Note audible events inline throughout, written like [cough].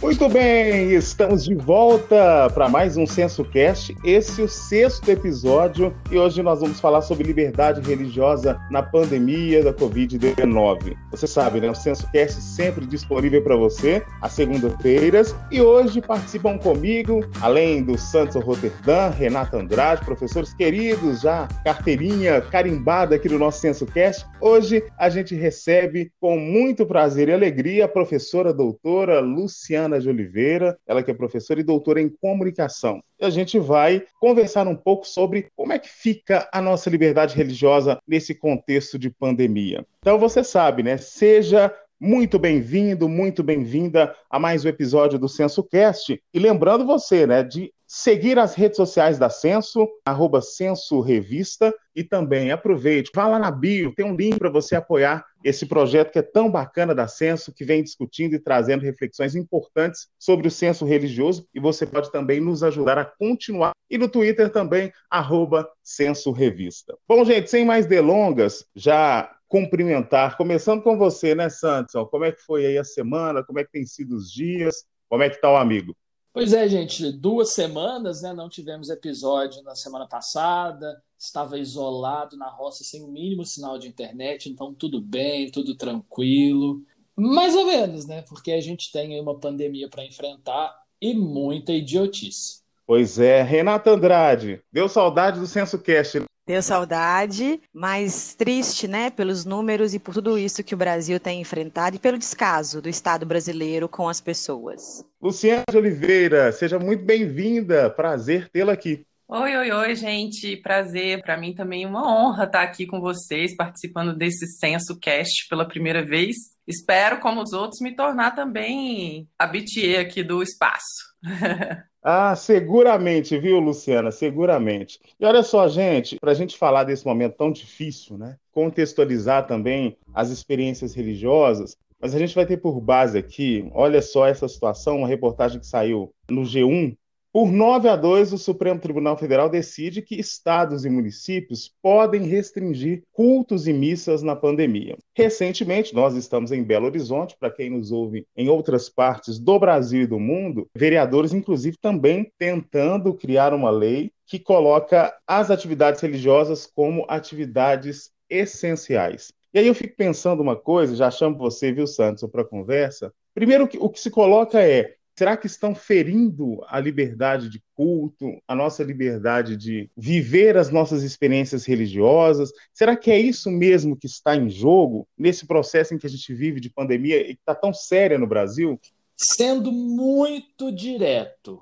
Muito bem, estamos de volta para mais um CensoCast, esse é o sexto episódio e hoje nós vamos falar sobre liberdade religiosa na pandemia da Covid-19. Você sabe, né? O CensoCast sempre disponível para você às segundas-feiras e hoje participam comigo, além do Santos Roterdã, Renata Andrade, professores queridos, já carteirinha carimbada aqui do nosso CensoCast. Hoje a gente recebe com muito prazer e alegria a professora doutora Luciana Ana de Oliveira, ela que é professora e doutora em comunicação. E a gente vai conversar um pouco sobre como é que fica a nossa liberdade religiosa nesse contexto de pandemia. Então você sabe, né? Seja muito bem-vindo, muito bem-vinda a mais um episódio do CensoCast. E lembrando você, né, de seguir as redes sociais da Censo, arroba Censo Revista, e também aproveite, vá lá na bio, tem um link para você apoiar esse projeto que é tão bacana da Censo, que vem discutindo e trazendo reflexões importantes sobre o censo religioso, e você pode também nos ajudar a continuar. E no Twitter também, arroba Censo Revista. Bom, gente, sem mais delongas, já cumprimentar, começando com você, né, Santos? Como é que foi aí a semana? Como é que tem sido os dias? Como é que está o amigo? Pois é, gente, duas semanas, né? Não tivemos episódio na semana passada, estava isolado na roça sem o mínimo sinal de internet, então tudo bem, tudo tranquilo. Mais ou menos, né? Porque a gente tem uma pandemia para enfrentar e muita idiotice. Pois é, Renata Andrade, deu saudade do Censo Cast. Deu saudade, mas triste, né, pelos números e por tudo isso que o Brasil tem enfrentado e pelo descaso do Estado brasileiro com as pessoas. Luciana de Oliveira, seja muito bem-vinda. Prazer tê-la aqui. Oi, oi, oi, gente. Prazer. Para mim também uma honra estar aqui com vocês, participando desse Censo Cast pela primeira vez. Espero, como os outros, me tornar também habituê aqui do espaço. [laughs] Ah, seguramente, viu, Luciana? Seguramente. E olha só, gente, para a gente falar desse momento tão difícil, né? Contextualizar também as experiências religiosas, mas a gente vai ter por base aqui, olha só essa situação, uma reportagem que saiu no G1 por 9 a 2, o Supremo Tribunal Federal decide que estados e municípios podem restringir cultos e missas na pandemia. Recentemente, nós estamos em Belo Horizonte, para quem nos ouve em outras partes do Brasil e do mundo, vereadores, inclusive, também tentando criar uma lei que coloca as atividades religiosas como atividades essenciais. E aí eu fico pensando uma coisa, já chamo você, viu, Santos, para conversa. Primeiro, o que se coloca é Será que estão ferindo a liberdade de culto, a nossa liberdade de viver as nossas experiências religiosas? Será que é isso mesmo que está em jogo nesse processo em que a gente vive de pandemia e que está tão séria no Brasil? Sendo muito direto,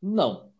não.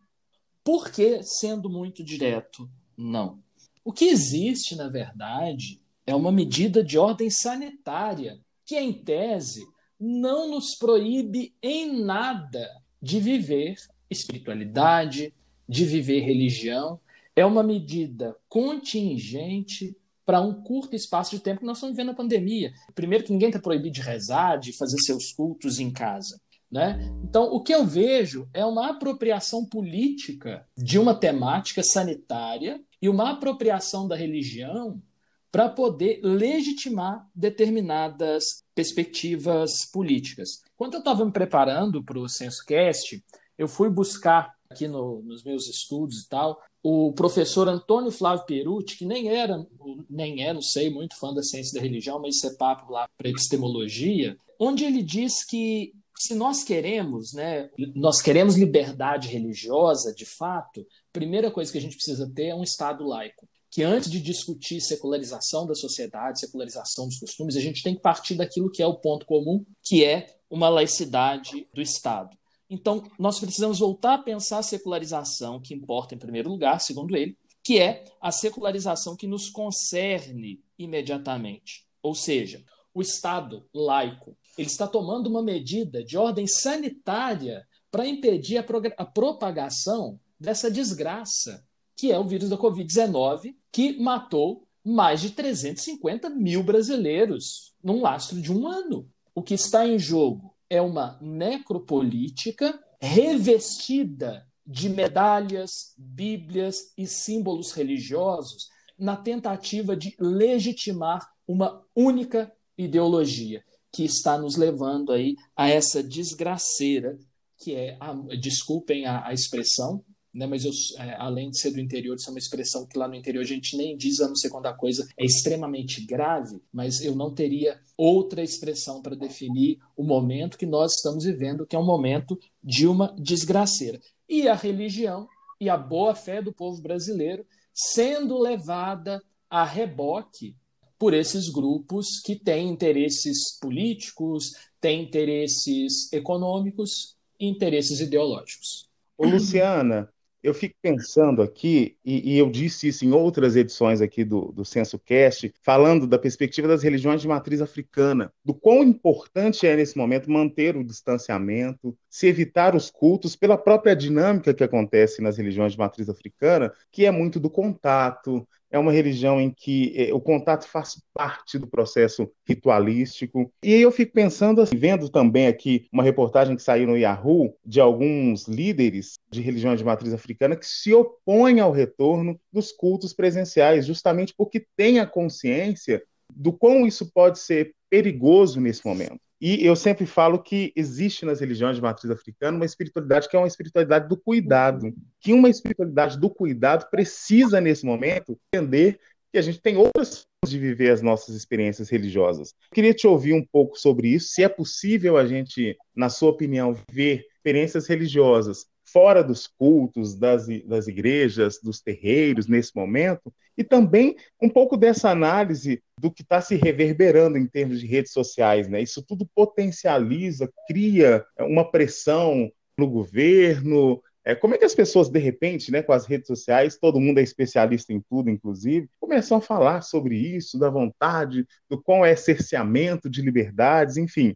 Por que sendo muito direto, não? O que existe, na verdade, é uma medida de ordem sanitária que, em tese, não nos proíbe em nada de viver espiritualidade, de viver religião. É uma medida contingente para um curto espaço de tempo que nós estamos vivendo a pandemia. Primeiro, que ninguém está proibido de rezar, de fazer seus cultos em casa. Né? Então, o que eu vejo é uma apropriação política de uma temática sanitária e uma apropriação da religião para poder legitimar determinadas perspectivas políticas. Quando eu estava me preparando para o CensoCast, eu fui buscar aqui no, nos meus estudos e tal o professor Antônio Flávio Perucci, que nem era, nem é, não sei, muito fã da ciência da religião, mas isso é papo lá para epistemologia, onde ele diz que se nós queremos, né, nós queremos liberdade religiosa, de fato, a primeira coisa que a gente precisa ter é um Estado laico que antes de discutir secularização da sociedade, secularização dos costumes, a gente tem que partir daquilo que é o ponto comum, que é uma laicidade do Estado. Então, nós precisamos voltar a pensar a secularização que importa em primeiro lugar, segundo ele, que é a secularização que nos concerne imediatamente. Ou seja, o Estado laico, ele está tomando uma medida de ordem sanitária para impedir a, a propagação dessa desgraça que é o vírus da Covid-19, que matou mais de 350 mil brasileiros num lastro de um ano. O que está em jogo é uma necropolítica revestida de medalhas, bíblias e símbolos religiosos na tentativa de legitimar uma única ideologia, que está nos levando aí a essa desgraceira que é, a, desculpem a, a expressão, né, mas eu, é, além de ser do interior, isso é uma expressão que lá no interior a gente nem diz, a não ser quando a coisa é extremamente grave, mas eu não teria outra expressão para definir o momento que nós estamos vivendo, que é um momento de uma desgraceira. E a religião e a boa-fé do povo brasileiro sendo levada a reboque por esses grupos que têm interesses políticos, têm interesses econômicos e interesses ideológicos. Ô, Luciana, eu fico pensando aqui, e, e, eu disse isso em outras edições aqui do, do Censo Cast, falando da perspectiva das religiões de matriz africana, do quão importante é nesse momento manter o distanciamento, se evitar os cultos pela própria dinâmica que acontece nas religiões de matriz africana, que é muito do contato, é uma religião em que é, o contato faz parte do processo ritualístico. E eu fico pensando, assim, vendo também aqui uma reportagem que saiu no Yahoo de alguns líderes de religiões de matriz africana que se opõem ao retorno dos cultos presenciais, justamente porque têm a consciência do quão isso pode ser perigoso nesse momento. E eu sempre falo que existe nas religiões de matriz africana uma espiritualidade que é uma espiritualidade do cuidado, que uma espiritualidade do cuidado precisa, nesse momento, entender que a gente tem outras formas de viver as nossas experiências religiosas. Eu queria te ouvir um pouco sobre isso, se é possível a gente, na sua opinião, ver experiências religiosas fora dos cultos, das, das igrejas, dos terreiros nesse momento, e também um pouco dessa análise do que está se reverberando em termos de redes sociais. Né? Isso tudo potencializa, cria uma pressão no governo. É, como é que as pessoas, de repente, né, com as redes sociais, todo mundo é especialista em tudo, inclusive, começam a falar sobre isso, da vontade, do qual é cerceamento de liberdades, enfim.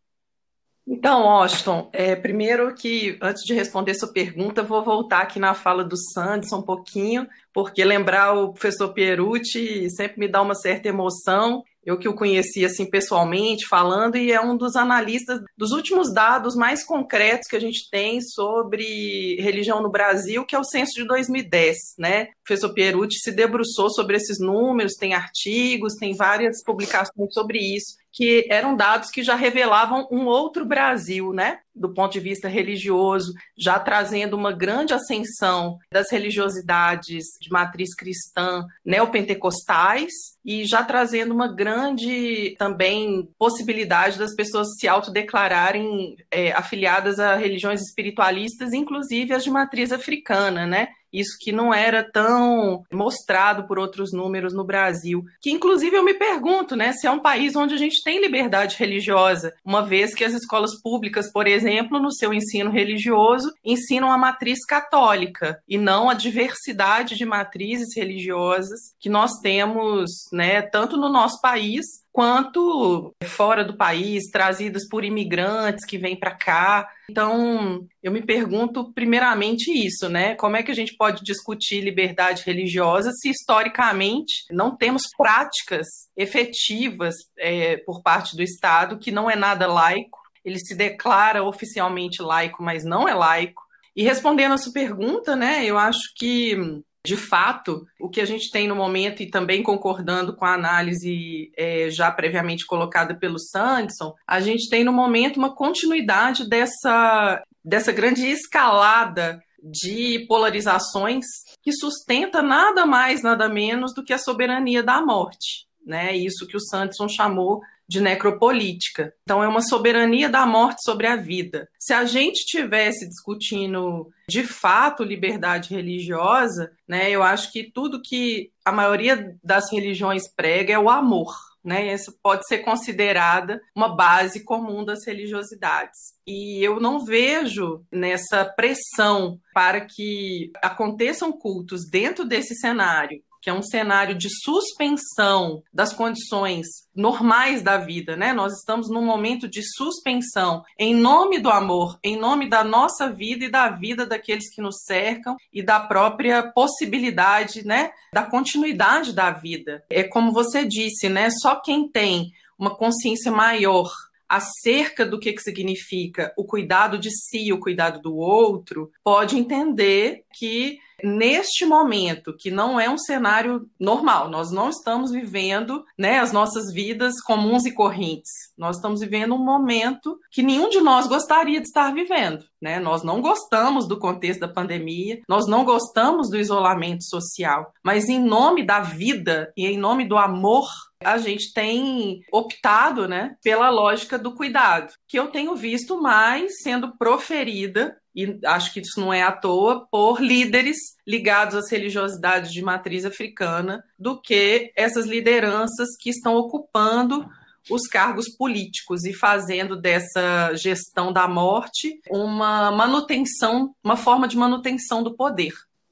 Então, Austin, é, primeiro que, antes de responder sua pergunta, vou voltar aqui na fala do Sanderson um pouquinho, porque lembrar o professor Pierucci sempre me dá uma certa emoção. Eu que o conheci assim pessoalmente, falando, e é um dos analistas dos últimos dados mais concretos que a gente tem sobre religião no Brasil, que é o censo de 2010, né? O professor Pierucci se debruçou sobre esses números, tem artigos, tem várias publicações sobre isso que eram dados que já revelavam um outro Brasil, né? Do ponto de vista religioso, já trazendo uma grande ascensão das religiosidades de matriz cristã neopentecostais e já trazendo uma grande também possibilidade das pessoas se autodeclararem é, afiliadas a religiões espiritualistas, inclusive as de matriz africana, né? Isso que não era tão mostrado por outros números no Brasil. Que inclusive eu me pergunto, né, se é um país onde a gente tem liberdade religiosa, uma vez que as escolas públicas, por exemplo, no seu ensino religioso, ensinam a matriz católica e não a diversidade de matrizes religiosas que nós temos, né, tanto no nosso país quanto fora do país, trazidas por imigrantes que vêm para cá. Então, eu me pergunto primeiramente isso, né? Como é que a gente pode discutir liberdade religiosa se historicamente não temos práticas efetivas é, por parte do Estado que não é nada laico? Ele se declara oficialmente laico, mas não é laico. E respondendo a sua pergunta, né, eu acho que de fato, o que a gente tem no momento, e também concordando com a análise é, já previamente colocada pelo Sandson, a gente tem no momento uma continuidade dessa, dessa grande escalada de polarizações que sustenta nada mais, nada menos do que a soberania da morte. Né? Isso que o Sanderson chamou de necropolítica. Então, é uma soberania da morte sobre a vida. Se a gente tivesse discutindo de fato liberdade religiosa, né, eu acho que tudo que a maioria das religiões prega é o amor. Né, isso pode ser considerada uma base comum das religiosidades. E eu não vejo nessa pressão para que aconteçam cultos dentro desse cenário que é um cenário de suspensão das condições normais da vida, né? Nós estamos num momento de suspensão em nome do amor, em nome da nossa vida e da vida daqueles que nos cercam e da própria possibilidade, né, da continuidade da vida. É como você disse, né? Só quem tem uma consciência maior acerca do que, que significa o cuidado de si, o cuidado do outro, pode entender que neste momento, que não é um cenário normal, nós não estamos vivendo né, as nossas vidas comuns e correntes. Nós estamos vivendo um momento que nenhum de nós gostaria de estar vivendo. Né? Nós não gostamos do contexto da pandemia, nós não gostamos do isolamento social, mas em nome da vida e em nome do amor a gente tem optado né, pela lógica do cuidado, que eu tenho visto mais sendo proferida, e acho que isso não é à toa, por líderes ligados às religiosidades de matriz africana, do que essas lideranças que estão ocupando os cargos políticos e fazendo dessa gestão da morte uma manutenção, uma forma de manutenção do poder.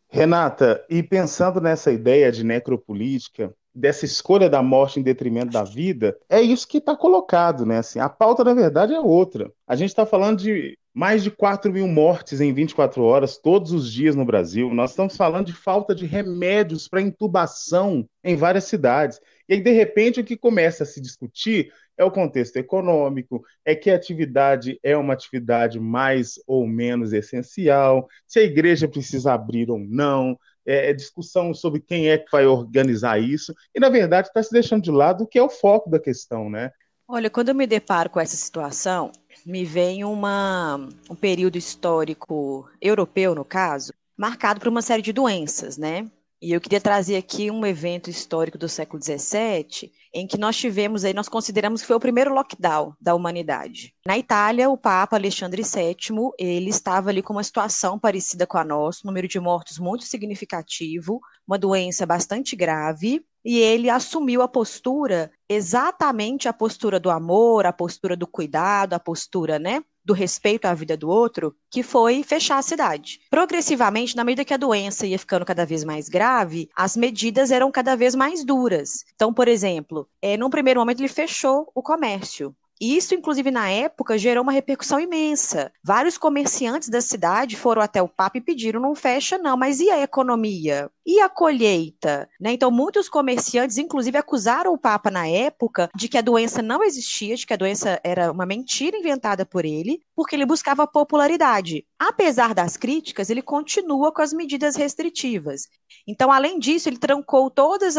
Renata, e pensando nessa ideia de necropolítica, dessa escolha da morte em detrimento da vida, é isso que está colocado, né? Assim, a pauta, na verdade, é outra. A gente está falando de mais de 4 mil mortes em 24 horas, todos os dias no Brasil. Nós estamos falando de falta de remédios para intubação em várias cidades. E aí, de repente, o que começa a se discutir é o contexto econômico, é que a atividade é uma atividade mais ou menos essencial, se a igreja precisa abrir ou não, é, é, discussão sobre quem é que vai organizar isso, e na verdade está se deixando de lado o que é o foco da questão, né? Olha, quando eu me deparo com essa situação, me vem uma, um período histórico europeu, no caso, marcado por uma série de doenças, né? E eu queria trazer aqui um evento histórico do século XVII, em que nós tivemos aí, nós consideramos que foi o primeiro lockdown da humanidade. Na Itália, o Papa Alexandre VII, ele estava ali com uma situação parecida com a nossa, um número de mortos muito significativo, uma doença bastante grave, e ele assumiu a postura, exatamente a postura do amor, a postura do cuidado, a postura, né, do respeito à vida do outro, que foi fechar a cidade. Progressivamente, na medida que a doença ia ficando cada vez mais grave, as medidas eram cada vez mais duras. Então, por exemplo, é, num primeiro momento ele fechou o comércio. Isso, inclusive, na época, gerou uma repercussão imensa. Vários comerciantes da cidade foram até o Papa e pediram: não fecha, não, mas e a economia? E a colheita? Né? Então, muitos comerciantes, inclusive, acusaram o Papa na época de que a doença não existia, de que a doença era uma mentira inventada por ele, porque ele buscava popularidade. Apesar das críticas, ele continua com as medidas restritivas. Então, além disso, ele trancou todos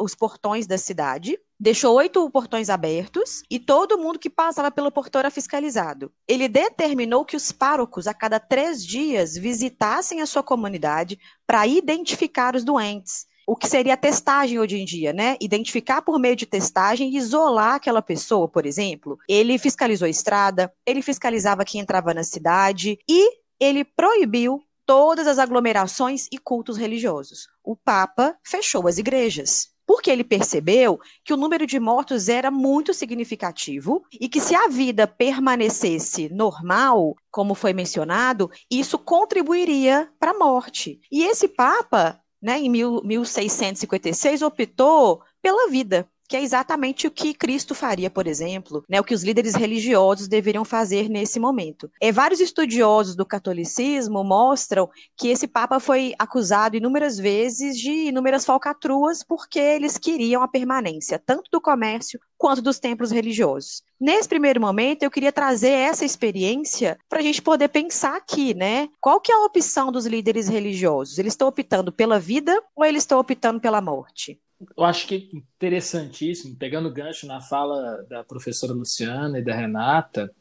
os portões da cidade, deixou oito portões abertos e todo mundo que passava pelo portão era fiscalizado. Ele determinou que os párocos, a cada três dias, visitassem a sua comunidade para identificar os doentes. O que seria a testagem hoje em dia, né? Identificar por meio de testagem e isolar aquela pessoa, por exemplo. Ele fiscalizou a estrada, ele fiscalizava quem entrava na cidade e ele proibiu todas as aglomerações e cultos religiosos. O Papa fechou as igrejas porque ele percebeu que o número de mortos era muito significativo e que se a vida permanecesse normal, como foi mencionado, isso contribuiria para a morte. E esse Papa, né, em 1656, optou pela vida que é exatamente o que Cristo faria, por exemplo, né, o que os líderes religiosos deveriam fazer nesse momento. É, vários estudiosos do catolicismo mostram que esse Papa foi acusado inúmeras vezes de inúmeras falcatruas porque eles queriam a permanência tanto do comércio quanto dos templos religiosos. Nesse primeiro momento, eu queria trazer essa experiência para a gente poder pensar aqui, né? Qual que é a opção dos líderes religiosos? Eles estão optando pela vida ou eles estão optando pela morte? Eu acho que interessantíssimo, pegando gancho na fala da professora Luciana e da Renata,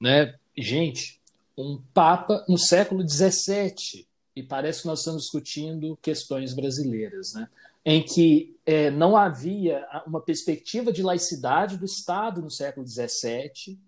né? Gente, um Papa no século XVII, e parece que nós estamos discutindo questões brasileiras, né? Em que é, não havia uma perspectiva de laicidade do Estado no século XVII,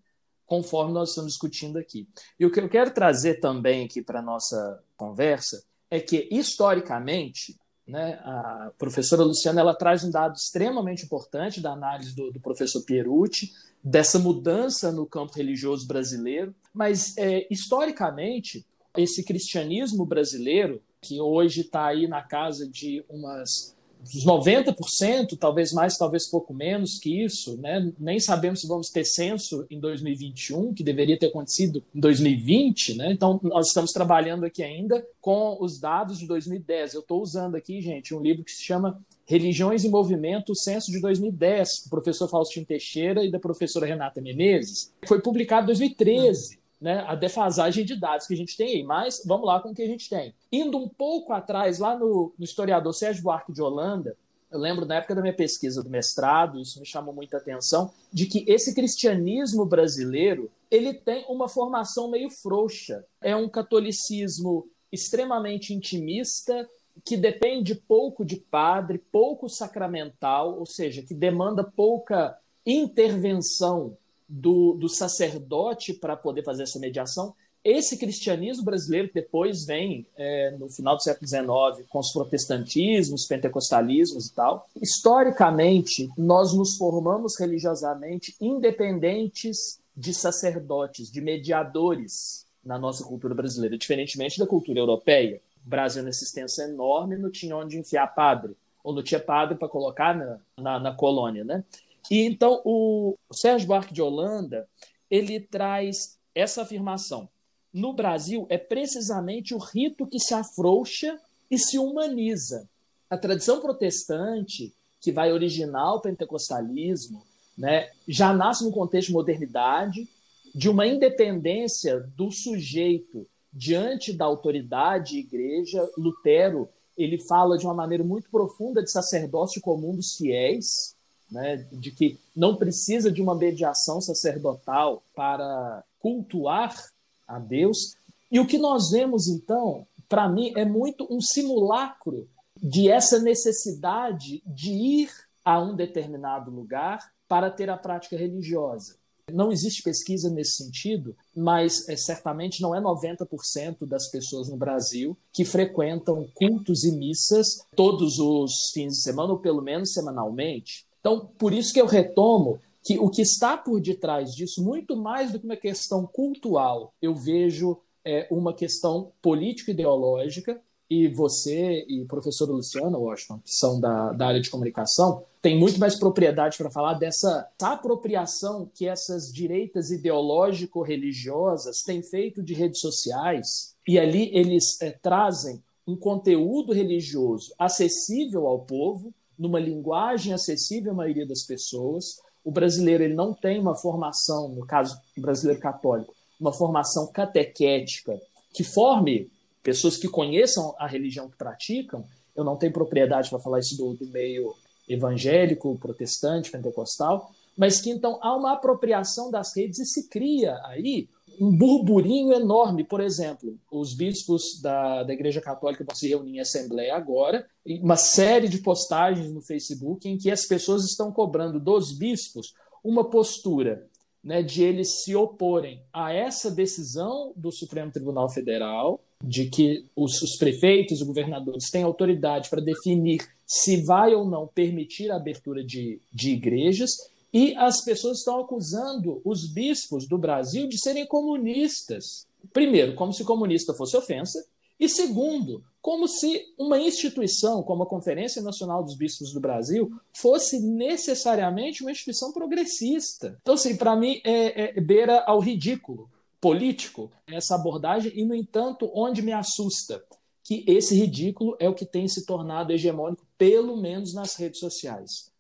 conforme nós estamos discutindo aqui. E o que eu quero trazer também aqui para a nossa conversa é que, historicamente, né? A professora Luciana ela traz um dado extremamente importante da análise do, do professor Pierucci, dessa mudança no campo religioso brasileiro, mas é, historicamente, esse cristianismo brasileiro, que hoje está aí na casa de umas dos 90%, talvez mais, talvez pouco menos que isso, né? nem sabemos se vamos ter censo em 2021, que deveria ter acontecido em 2020, né? então nós estamos trabalhando aqui ainda com os dados de 2010. Eu estou usando aqui, gente, um livro que se chama Religiões em Movimento, Censo de 2010, do professor Faustinho Teixeira e da professora Renata Menezes, foi publicado em 2013. Né, a defasagem de dados que a gente tem aí. Mas vamos lá com o que a gente tem. Indo um pouco atrás, lá no, no historiador Sérgio Buarque de Holanda, eu lembro na época da minha pesquisa do mestrado, isso me chamou muita atenção, de que esse cristianismo brasileiro ele tem uma formação meio frouxa. É um catolicismo extremamente intimista, que depende pouco de padre, pouco sacramental, ou seja, que demanda pouca intervenção do, do sacerdote para poder fazer essa mediação. Esse cristianismo brasileiro que depois vem é, no final do século XIX com os protestantismos, pentecostalismos e tal. Historicamente, nós nos formamos religiosamente independentes de sacerdotes, de mediadores na nossa cultura brasileira, diferentemente da cultura europeia. O Brasil, nessa extensão enorme, não tinha onde enfiar padre, ou não tinha padre para colocar na, na, na, colônia. Né? E então o Sérgio Buarque de Holanda ele traz essa afirmação. No Brasil, é precisamente o rito que se afrouxa e se humaniza. A tradição protestante, que vai originar o pentecostalismo, né, já nasce num contexto de modernidade, de uma independência do sujeito diante da autoridade igreja. Lutero ele fala de uma maneira muito profunda de sacerdócio comum dos fiéis, né, de que não precisa de uma mediação sacerdotal para cultuar a Deus. E o que nós vemos, então, para mim, é muito um simulacro de essa necessidade de ir a um determinado lugar para ter a prática religiosa. Não existe pesquisa nesse sentido, mas é, certamente não é 90% das pessoas no Brasil que frequentam cultos e missas todos os fins de semana, ou pelo menos semanalmente. Então, por isso que eu retomo que o que está por detrás disso, muito mais do que uma questão cultural, eu vejo é, uma questão político-ideológica e você e professora Luciana Washington, que são da, da área de comunicação, tem muito mais propriedade para falar dessa apropriação que essas direitas ideológico-religiosas têm feito de redes sociais, e ali eles é, trazem um conteúdo religioso acessível ao povo, numa linguagem acessível à maioria das pessoas. O brasileiro ele não tem uma formação, no caso brasileiro católico, uma formação catequética que forme pessoas que conheçam a religião que praticam, eu não tenho propriedade para falar isso do, do meio evangélico, protestante, pentecostal, mas que então há uma apropriação das redes e se cria aí um burburinho enorme. Por exemplo, os bispos da, da Igreja Católica vão se reunir em assembleia agora, uma série de postagens no Facebook em que as pessoas estão cobrando dos bispos uma postura né, de eles se oporem a essa decisão do Supremo Tribunal Federal, de que os, os prefeitos e governadores têm autoridade para definir se vai ou não permitir a abertura de, de igrejas, e as pessoas estão acusando os bispos do Brasil de serem comunistas. Primeiro, como se comunista fosse ofensa, e segundo, como se uma instituição como a Conferência Nacional dos Bispos do Brasil fosse necessariamente uma instituição progressista. Então, assim, para mim, é, é, beira ao ridículo político essa abordagem, e, no entanto, onde me assusta que esse ridículo é o que tem se tornado hegemônico, pelo menos nas redes sociais.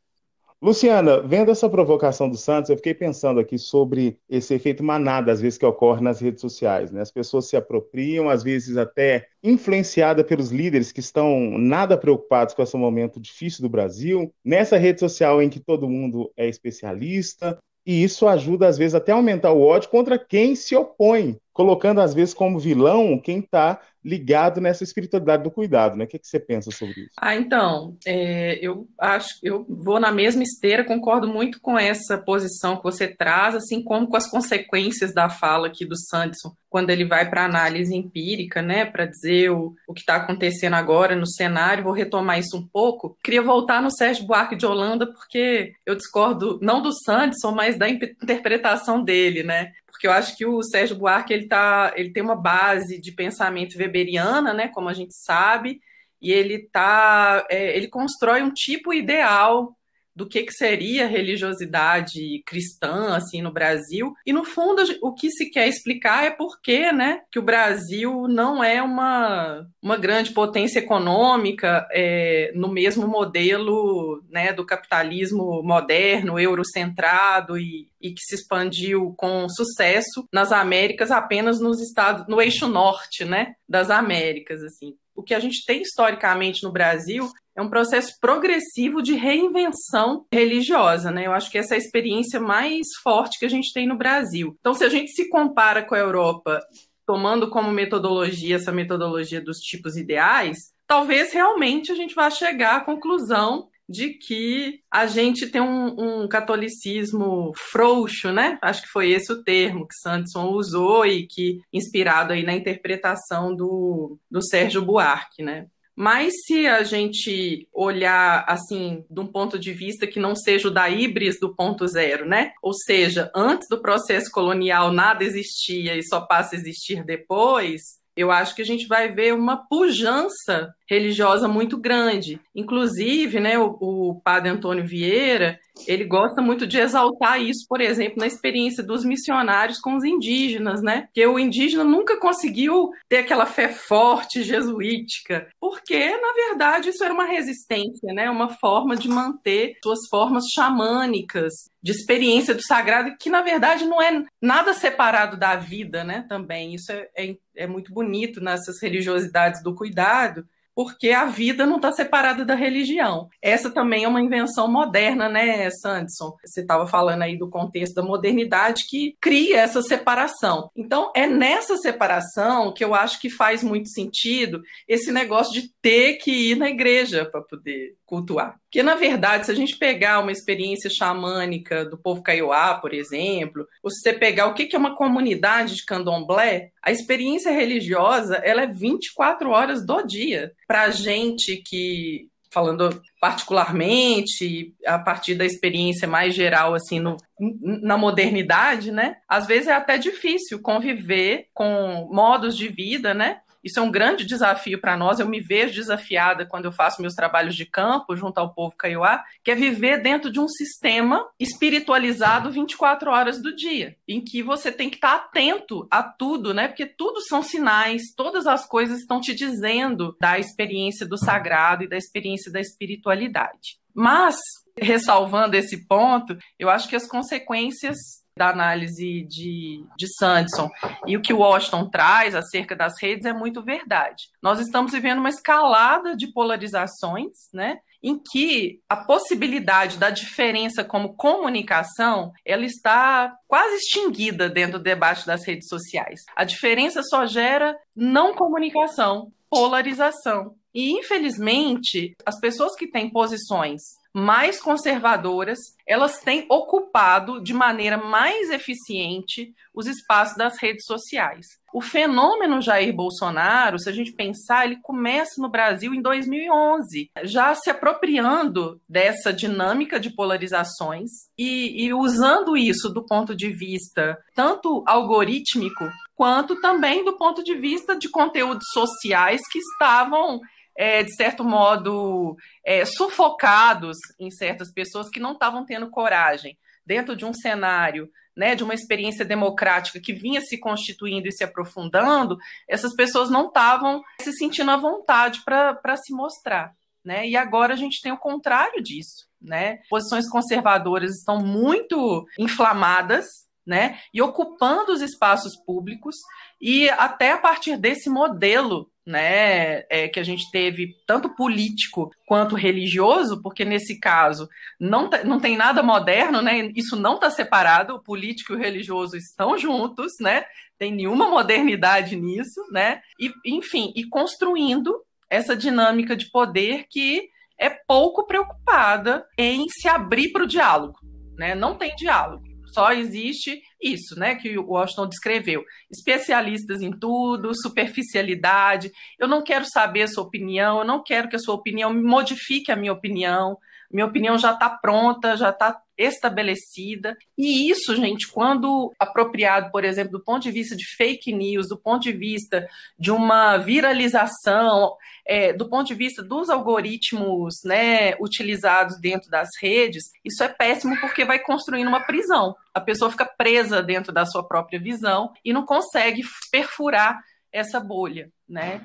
Luciana, vendo essa provocação do Santos, eu fiquei pensando aqui sobre esse efeito manada, às vezes, que ocorre nas redes sociais. Né? As pessoas se apropriam, às vezes até influenciada pelos líderes que estão nada preocupados com esse momento difícil do Brasil, nessa rede social em que todo mundo é especialista, e isso ajuda, às vezes, até a aumentar o ódio contra quem se opõe, colocando, às vezes, como vilão quem está ligado nessa espiritualidade do cuidado, né? O que, que você pensa sobre isso? Ah, então, é, eu acho, eu vou na mesma esteira, concordo muito com essa posição que você traz, assim como com as consequências da fala aqui do Sanderson, quando ele vai para análise empírica, né, para dizer o, o que está acontecendo agora no cenário. Vou retomar isso um pouco. Queria voltar no Sérgio Buarque de Holanda, porque eu discordo não do Sanderson, mas da interpretação dele, né? Porque eu acho que o Sérgio Buarque ele, tá, ele tem uma base de pensamento weberiana, né, como a gente sabe, e ele tá, é, ele constrói um tipo ideal do que, que seria religiosidade cristã assim no Brasil. E no fundo o que se quer explicar é por que, né, que o Brasil não é uma, uma grande potência econômica é, no mesmo modelo né, do capitalismo moderno, eurocentrado e, e que se expandiu com sucesso nas Américas apenas nos estados no eixo norte, né, das Américas assim. O que a gente tem historicamente no Brasil é um processo progressivo de reinvenção religiosa, né? Eu acho que essa é a experiência mais forte que a gente tem no Brasil. Então, se a gente se compara com a Europa, tomando como metodologia essa metodologia dos tipos ideais, talvez realmente a gente vá chegar à conclusão de que a gente tem um, um, catolicismo frouxo, né? Acho que foi esse o termo que Sanderson usou e que inspirado aí na interpretação do, do Sérgio Buarque, né? Mas se a gente olhar assim, de um ponto de vista que não seja o da Ibris do ponto zero, né? Ou seja, antes do processo colonial nada existia e só passa a existir depois, eu acho que a gente vai ver uma pujança religiosa muito grande. Inclusive, né, o, o, padre Antônio Vieira, ele gosta muito de exaltar isso, por exemplo, na experiência dos missionários com os indígenas, né? Que o indígena nunca conseguiu ter aquela fé forte jesuítica, porque na verdade isso era uma resistência, né? Uma forma de manter suas formas xamânicas, de experiência do sagrado, que na verdade não é nada separado da vida, né? Também isso é, é, é muito bonito nessas religiosidades do cuidado porque a vida não está separada da religião. Essa também é uma invenção moderna, né, Sanderson? Você estava falando aí do contexto da modernidade que cria essa separação. Então, é nessa separação que eu acho que faz muito sentido esse negócio de ter que ir na igreja para poder cultuar. Porque, na verdade, se a gente pegar uma experiência xamânica do povo Kaiowá, por exemplo, ou se você pegar o que é uma comunidade de candomblé, a experiência religiosa ela é 24 horas do dia. Para gente que falando particularmente a partir da experiência mais geral assim no, na modernidade, né? Às vezes é até difícil conviver com modos de vida, né? Isso é um grande desafio para nós. Eu me vejo desafiada quando eu faço meus trabalhos de campo junto ao povo Kaiowá, que é viver dentro de um sistema espiritualizado 24 horas do dia, em que você tem que estar atento a tudo, né? Porque tudo são sinais, todas as coisas estão te dizendo da experiência do sagrado e da experiência da espiritualidade. Mas, ressalvando esse ponto, eu acho que as consequências da análise de, de Sanderson e o que o Washington traz acerca das redes é muito verdade. Nós estamos vivendo uma escalada de polarizações, né? em que a possibilidade da diferença como comunicação ela está quase extinguida dentro do debate das redes sociais. A diferença só gera não comunicação, polarização. E, infelizmente, as pessoas que têm posições mais conservadoras, elas têm ocupado de maneira mais eficiente os espaços das redes sociais. O fenômeno Jair Bolsonaro, se a gente pensar, ele começa no Brasil em 2011, já se apropriando dessa dinâmica de polarizações e, e usando isso do ponto de vista tanto algorítmico quanto também do ponto de vista de conteúdos sociais que estavam é, de certo modo, é, sufocados em certas pessoas que não estavam tendo coragem, dentro de um cenário né, de uma experiência democrática que vinha se constituindo e se aprofundando, essas pessoas não estavam se sentindo à vontade para se mostrar. Né? E agora a gente tem o contrário disso. Né? Posições conservadoras estão muito inflamadas né? e ocupando os espaços públicos, e até a partir desse modelo né, é, que a gente teve tanto político quanto religioso, porque nesse caso não, não tem nada moderno, né, isso não está separado, o político e o religioso estão juntos, né, tem nenhuma modernidade nisso, né, e, enfim, e construindo essa dinâmica de poder que é pouco preocupada em se abrir para o diálogo, né, não tem diálogo. Só existe isso, né, que o Washington descreveu. Especialistas em tudo, superficialidade. Eu não quero saber a sua opinião, eu não quero que a sua opinião modifique a minha opinião. Minha opinião já está pronta, já está estabelecida. E isso, gente, quando apropriado, por exemplo, do ponto de vista de fake news, do ponto de vista de uma viralização, é, do ponto de vista dos algoritmos né, utilizados dentro das redes, isso é péssimo porque vai construindo uma prisão. A pessoa fica presa dentro da sua própria visão e não consegue perfurar essa bolha, né?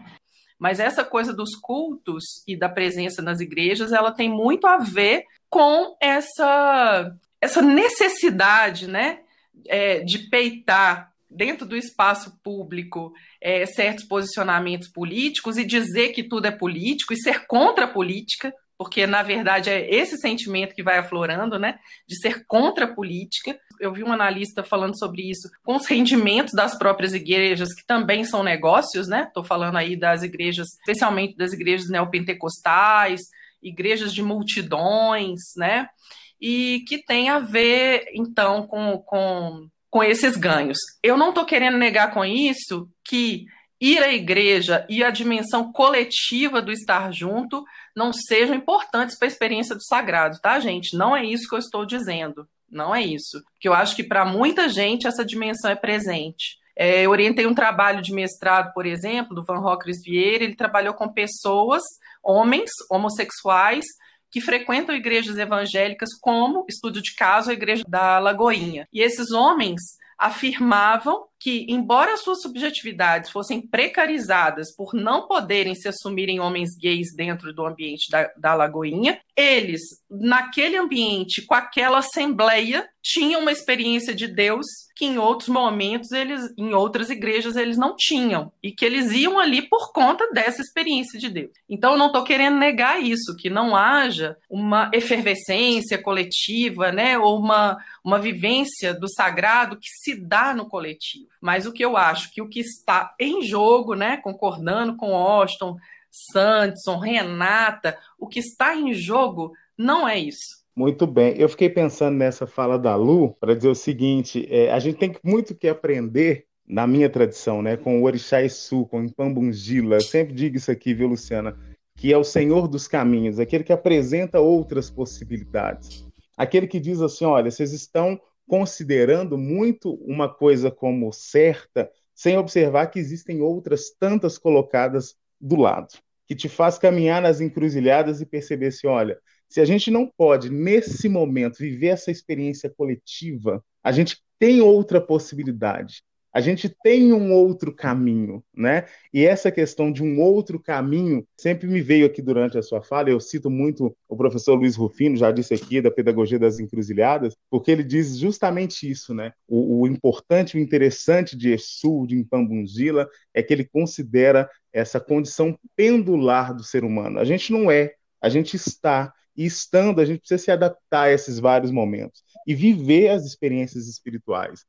Mas essa coisa dos cultos e da presença nas igrejas, ela tem muito a ver com essa, essa necessidade, né, é, de peitar dentro do espaço público é, certos posicionamentos políticos e dizer que tudo é político e ser contra a política, porque na verdade é esse sentimento que vai aflorando, né, de ser contra a política. Eu vi um analista falando sobre isso com os rendimentos das próprias igrejas, que também são negócios, né? Estou falando aí das igrejas, especialmente das igrejas neopentecostais, igrejas de multidões, né? E que tem a ver, então, com, com, com esses ganhos. Eu não estou querendo negar com isso que ir à igreja e a dimensão coletiva do estar junto não sejam importantes para a experiência do sagrado, tá, gente? Não é isso que eu estou dizendo. Não é isso. Porque eu acho que para muita gente essa dimensão é presente. É, eu orientei um trabalho de mestrado, por exemplo, do Van Rockers Vieira. Ele trabalhou com pessoas, homens homossexuais, que frequentam igrejas evangélicas, como estudo de caso a igreja da Lagoinha. E esses homens afirmavam que, embora suas subjetividades fossem precarizadas por não poderem se assumirem homens gays dentro do ambiente da, da Lagoinha, eles, naquele ambiente, com aquela assembleia, tinham uma experiência de Deus que em outros momentos eles, em outras igrejas, eles não tinham e que eles iam ali por conta dessa experiência de Deus. Então, eu não estou querendo negar isso, que não haja uma efervescência coletiva, né, ou uma, uma vivência do sagrado que se dá no coletivo. Mas o que eu acho que o que está em jogo, né, concordando com Austin, Sanderson, Renata, o que está em jogo não é isso. Muito bem. Eu fiquei pensando nessa fala da Lu para dizer o seguinte: é, a gente tem muito que aprender na minha tradição, né, com o Orixá Exu, com o Pambungila. Eu sempre digo isso aqui, viu, Luciana? Que é o Senhor dos caminhos, aquele que apresenta outras possibilidades. Aquele que diz assim: olha, vocês estão considerando muito uma coisa como certa, sem observar que existem outras tantas colocadas do lado, que te faz caminhar nas encruzilhadas e perceber se, olha, se a gente não pode, nesse momento, viver essa experiência coletiva, a gente tem outra possibilidade a gente tem um outro caminho, né? E essa questão de um outro caminho sempre me veio aqui durante a sua fala. Eu cito muito o professor Luiz Rufino, já disse aqui, da Pedagogia das Encruzilhadas, porque ele diz justamente isso, né? O, o importante, o interessante de Exu, de Impambungila, é que ele considera essa condição pendular do ser humano. A gente não é, a gente está. E estando, a gente precisa se adaptar a esses vários momentos e viver as experiências espirituais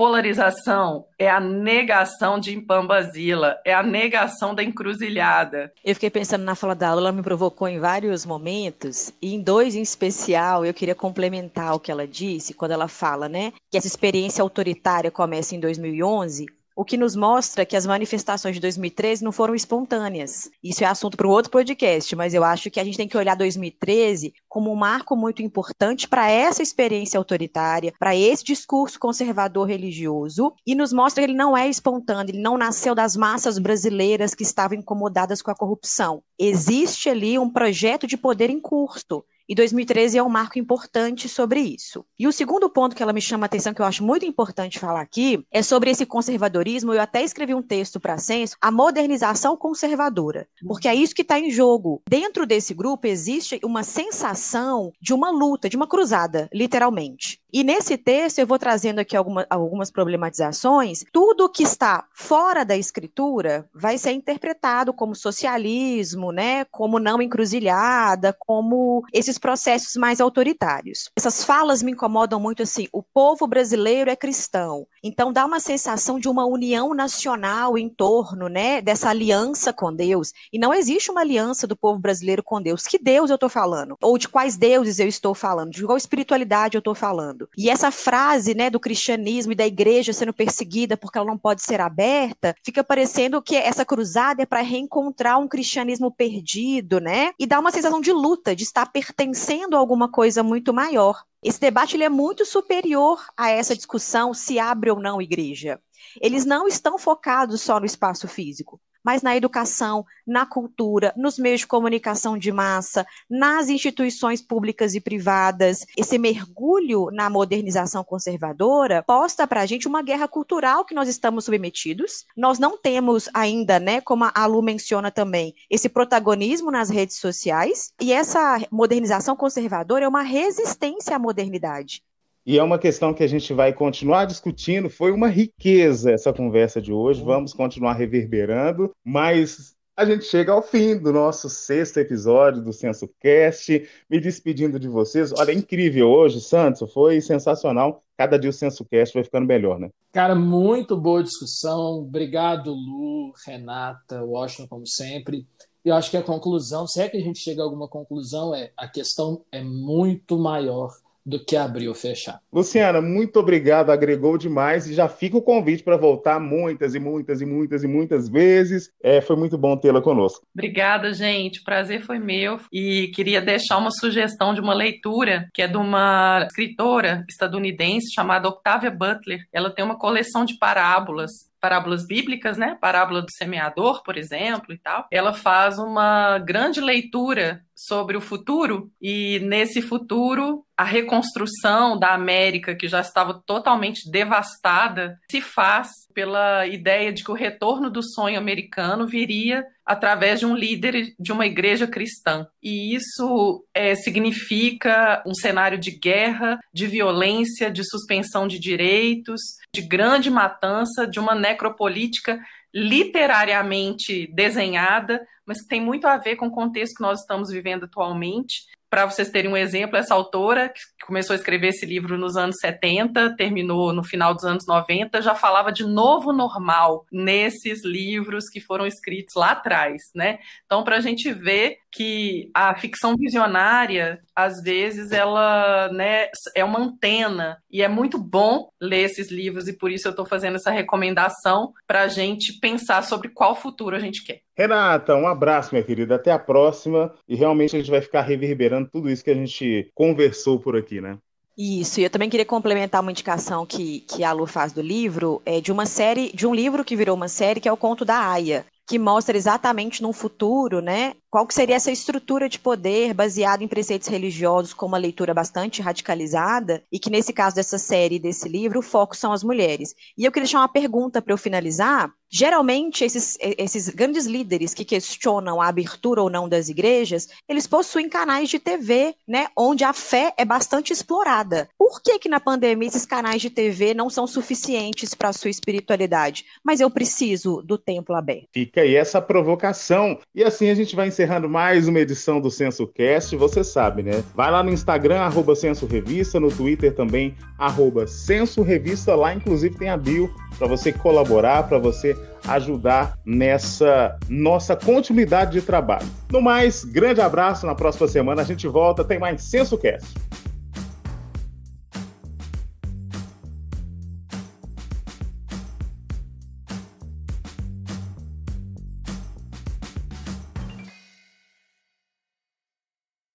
polarização é a negação de Impambazila, é a negação da encruzilhada. Eu fiquei pensando na fala da aula, ela me provocou em vários momentos, e em dois em especial eu queria complementar o que ela disse, quando ela fala, né, que essa experiência autoritária começa em 2011, o que nos mostra que as manifestações de 2013 não foram espontâneas. Isso é assunto para um outro podcast, mas eu acho que a gente tem que olhar 2013 como um marco muito importante para essa experiência autoritária, para esse discurso conservador religioso, e nos mostra que ele não é espontâneo, ele não nasceu das massas brasileiras que estavam incomodadas com a corrupção. Existe ali um projeto de poder em curso e 2013 é um marco importante sobre isso. E o segundo ponto que ela me chama a atenção, que eu acho muito importante falar aqui, é sobre esse conservadorismo. Eu até escrevi um texto para a Censo, a modernização conservadora, porque é isso que está em jogo. Dentro desse grupo existe uma sensação de uma luta, de uma cruzada, literalmente. E nesse texto eu vou trazendo aqui alguma, algumas problematizações. Tudo que está fora da escritura vai ser interpretado como socialismo, né, como não encruzilhada, como esses processos mais autoritários. Essas falas me incomodam muito assim. O povo brasileiro é cristão, então dá uma sensação de uma união nacional em torno, né, dessa aliança com Deus. E não existe uma aliança do povo brasileiro com Deus. Que Deus eu estou falando? Ou de quais deuses eu estou falando? De qual espiritualidade eu estou falando? Acontecendo. E essa frase, né, do cristianismo e da igreja sendo perseguida porque ela não pode ser aberta, fica parecendo que essa cruzada é para reencontrar um cristianismo perdido, né? E dá uma sensação de luta, de estar pertencendo a alguma coisa muito maior. Esse debate ele é muito superior a essa discussão se abre ou não igreja. Eles não estão focados só no espaço físico mas na educação, na cultura, nos meios de comunicação de massa, nas instituições públicas e privadas. Esse mergulho na modernização conservadora posta para a gente uma guerra cultural que nós estamos submetidos. Nós não temos ainda, né, como a Lu menciona também, esse protagonismo nas redes sociais, e essa modernização conservadora é uma resistência à modernidade e é uma questão que a gente vai continuar discutindo. Foi uma riqueza essa conversa de hoje, vamos continuar reverberando, mas a gente chega ao fim do nosso sexto episódio do Censo Cast, me despedindo de vocês. Olha, é incrível hoje, Santos, foi sensacional. Cada dia o Censo Cast vai ficando melhor, né? Cara, muito boa discussão. Obrigado, Lu, Renata, Washington, como sempre. Eu acho que a conclusão, se é que a gente chega a alguma conclusão, é a questão é muito maior do que abrir ou fechar. Luciana, muito obrigado, agregou demais e já fica o convite para voltar muitas e muitas e muitas e muitas vezes. É, foi muito bom tê-la conosco. Obrigada, gente. O prazer foi meu e queria deixar uma sugestão de uma leitura que é de uma escritora estadunidense chamada Octavia Butler. Ela tem uma coleção de parábolas parábolas bíblicas, né? Parábola do semeador, por exemplo, e tal. Ela faz uma grande leitura sobre o futuro e nesse futuro a reconstrução da América que já estava totalmente devastada se faz pela ideia de que o retorno do sonho americano viria através de um líder de uma igreja cristã. E isso é, significa um cenário de guerra, de violência, de suspensão de direitos, de grande matança, de uma necropolítica literariamente desenhada, mas que tem muito a ver com o contexto que nós estamos vivendo atualmente para vocês terem um exemplo, essa autora, que começou a escrever esse livro nos anos 70, terminou no final dos anos 90, já falava de novo normal nesses livros que foram escritos lá atrás, né? Então, para a gente ver que a ficção visionária, às vezes, ela né, é uma antena, e é muito bom ler esses livros, e por isso eu estou fazendo essa recomendação para a gente pensar sobre qual futuro a gente quer. Renata, um abraço, minha querida. Até a próxima. E realmente a gente vai ficar reverberando tudo isso que a gente conversou por aqui, né? Isso, e eu também queria complementar uma indicação que, que a Lu faz do livro, é de uma série, de um livro que virou uma série, que é o Conto da Aya, que mostra exatamente no futuro, né, qual que seria essa estrutura de poder baseada em preceitos religiosos com uma leitura bastante radicalizada e que nesse caso dessa série desse livro o foco são as mulheres. E eu queria deixar uma pergunta para eu finalizar. Geralmente esses, esses grandes líderes que questionam a abertura ou não das igrejas, eles possuem canais de TV, né, onde a fé é bastante explorada. Por que que na pandemia esses canais de TV não são suficientes para a sua espiritualidade? Mas eu preciso do templo aberto. Fica aí essa provocação. E assim a gente vai encerrando mais uma edição do Censo Cast, você sabe, né? Vai lá no Instagram, arroba Censo Revista, no Twitter também, arroba Censo Revista, lá inclusive tem a bio para você colaborar, para você ajudar nessa nossa continuidade de trabalho. No mais, grande abraço, na próxima semana a gente volta, tem mais Censo Cast.